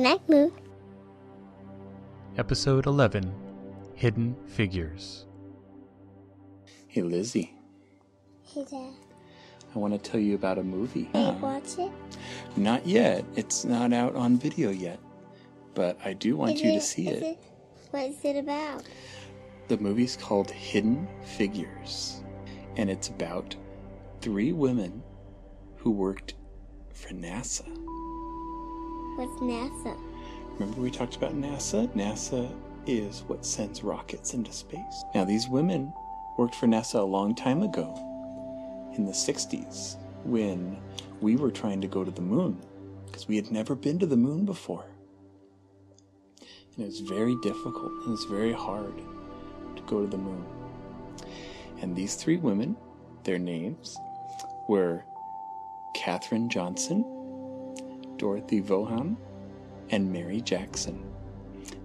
Connect Moon. Episode 11 Hidden Figures. Hey, Lizzie, Hey Dad. I want to tell you about a movie. Did you watch it? Not yet. It's not out on video yet. But I do want Is you to see is it. What is it about? The movie's called Hidden Figures. And it's about three women who worked for NASA. What's NASA? Remember we talked about NASA? NASA is what sends rockets into space. Now, these women worked for NASA a long time ago, in the 60s, when we were trying to go to the moon, because we had never been to the moon before. And it was very difficult, and it was very hard to go to the moon. And these three women, their names were Katherine Johnson, Dorothy Vaughan, and Mary Jackson.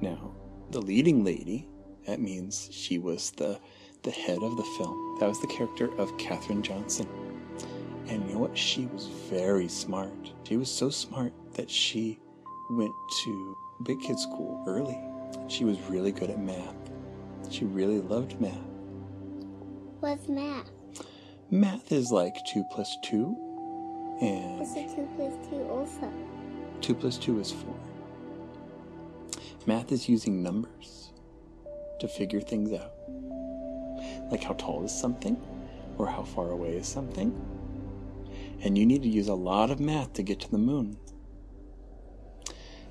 Now, the leading lady, that means she was the the head of the film. That was the character of Katherine Johnson. And you know what? She was very smart. She was so smart that she went to big kid school early. She was really good at math. She really loved math. What's math? Math is like two plus two, What's a two plus two also? two plus two is four. Math is using numbers to figure things out. Like how tall is something, or how far away is something. And you need to use a lot of math to get to the moon.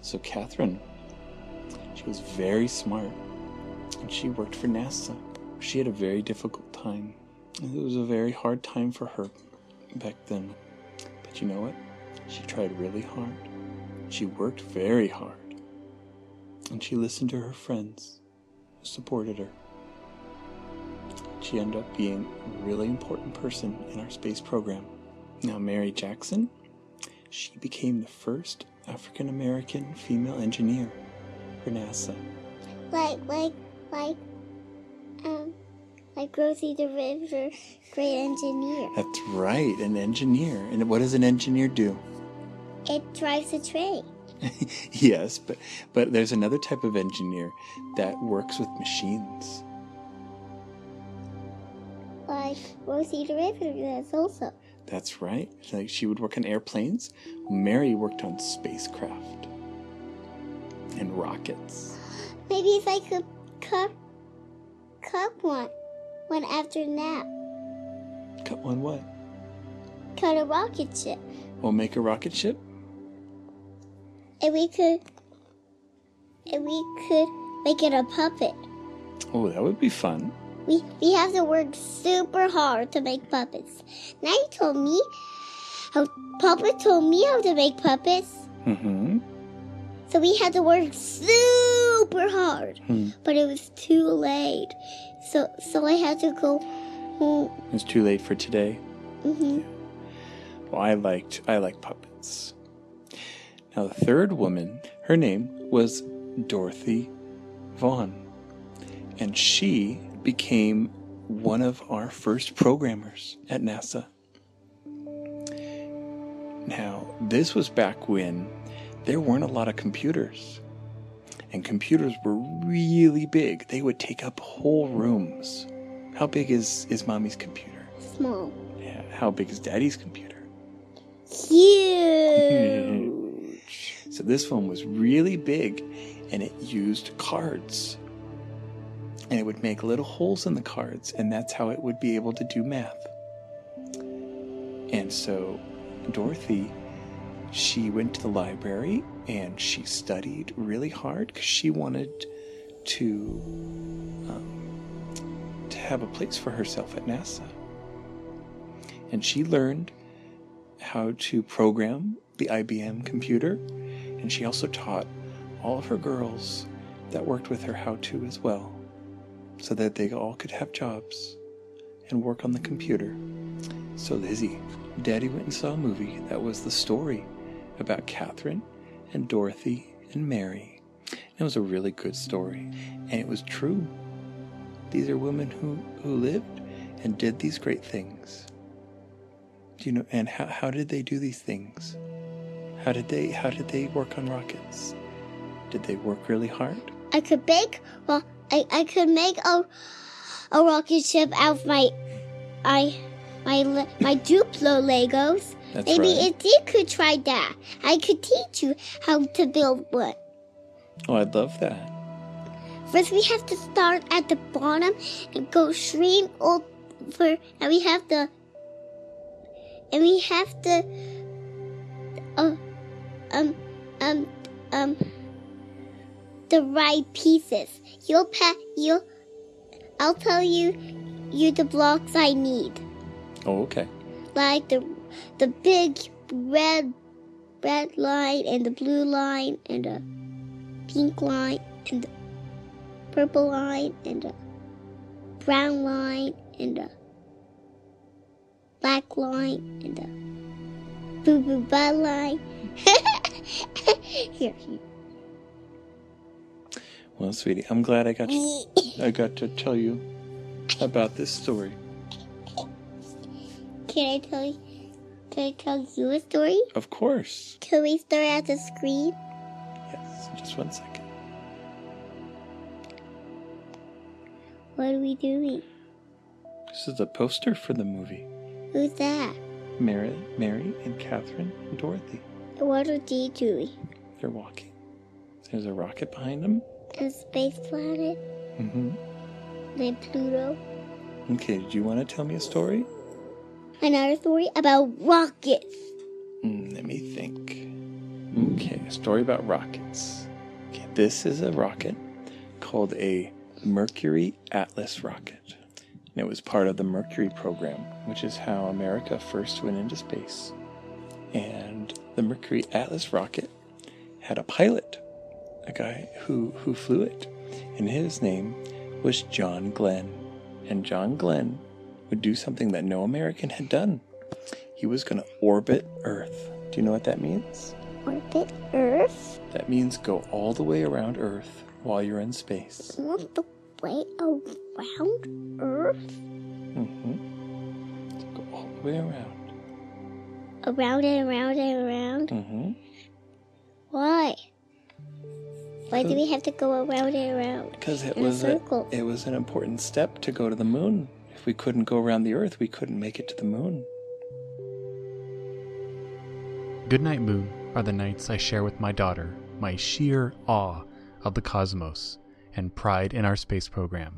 So, Katherine, she was very smart, and she worked for NASA. She had a very difficult time. It was a very hard time for her back then. But you know what? She tried really hard. She worked very hard. And she listened to her friends who supported her. She ended up being a really important person in our space program. Now, Mary Jackson, she became the first African American female engineer for NASA. Like, like, like, um, like Rosie the River, great engineer. That's right, an engineer. And what does an engineer do? It drives a train. yes, but but there's another type of engineer that works with machines. Like Rosie the River does also. That's right. Like she would work on airplanes. Mary worked on spacecraft and rockets. Maybe if I could cut, cut one, one after nap. Cut one what? Cut a rocket ship. We'll make a rocket ship. And we could, and we could make it a puppet. Oh, that would be fun. We, we have to work super hard to make puppets. Now you told me how Papa told me how to make puppets. Mm-hmm. So we had to work super hard. Hmm. But it was too late. So so I had to go home. It's too late for today. hmm Well, I liked I like puppets. Now the third woman, her name was Dorothy Vaughan, and she became one of our first programmers at NASA. Now, this was back when there weren't a lot of computers. And computers were really big. They would take up whole rooms. How big is, is mommy's computer? Small. Yeah, how big is daddy's computer? Huge. So this one was really big and it used cards. And it would make little holes in the cards, and that's how it would be able to do math. And so Dorothy, she went to the library and she studied really hard because she wanted to um, to have a place for herself at NASA. And she learned how to program the IBM computer, and she also taught all of her girls that worked with her how to as well, so that they all could have jobs and work on the computer. So, Lizzie, Daddy went and saw a movie that was the story about Katherine and Dorothy and Mary. It was a really good story, and it was true. These are women who, who lived and did these great things. Do you know and how, how did they do these things? How did they how did they work on rockets? Did they work really hard? I could make well I, I could make a a rocket ship out of my I my my Duplo Legos. That's Maybe right. if you could try that, I could teach you how to build one. Oh, I'd love that. First, we have to start at the bottom and go straight over, and we have to, and we have to, uh, um, um, um, the right pieces. You'll pa- you'll, I'll tell you, you the blocks I need, Oh, okay. like the, the big red, red line and the blue line and the pink line and the purple line and a brown line and a black line and a boo boo bud line. here, here. Well, sweetie, I'm glad I got to, I got to tell you about this story. Can I tell you? Can I tell you a story? Of course. Can we start at the screen? Yes. Just one second. What are we doing? This is a poster for the movie. Who's that? Mary, Mary, and Katherine and Dorothy. What are they doing? They're walking. There's a rocket behind them. A space planet? Mm-hmm. Like Pluto? Okay. Do you want to tell me a story? Another story about rockets. Mm, let me think. Okay, a story about rockets. Okay, this is a rocket called a Mercury Atlas rocket. And it was part of the Mercury program, which is how America first went into space. And the Mercury Atlas rocket had a pilot, a guy who, who flew it. And his name was John Glenn. And John Glenn would do something that no American had done. He was going to orbit Earth. Do you know what that means? Orbit Earth? That means go all the way around Earth while you're in space. all the way around Earth? Mm-hmm. Go all the way around. Around and around and around? Mm-hmm. Why? Why do we have to go around and around? Because it a was a, circle. it was an important step to go to the moon. If we couldn't go around the Earth, we couldn't make it to the moon. Goodnight Moon are the nights I share with my daughter my sheer awe of the cosmos and pride in our space program.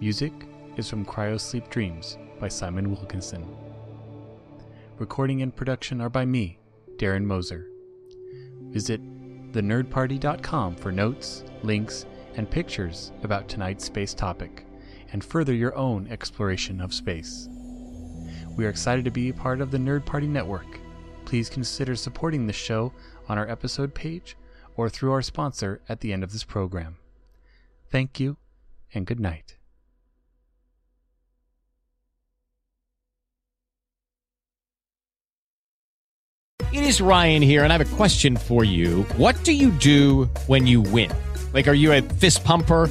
Music is from Cryosleep Dreams by Simon Wilkinson. Recording and production are by me, Darren Moser. Visit thenerdparty.com for notes, links, and pictures about tonight's space topic, and further your own exploration of space. We are excited to be a part of the Nerd Party Network. Please consider supporting the show on our episode page or through our sponsor at the end of this program. Thank you and good night. It is Ryan here, and I have a question for you. What do you do when you win? Like, are you a fist pumper?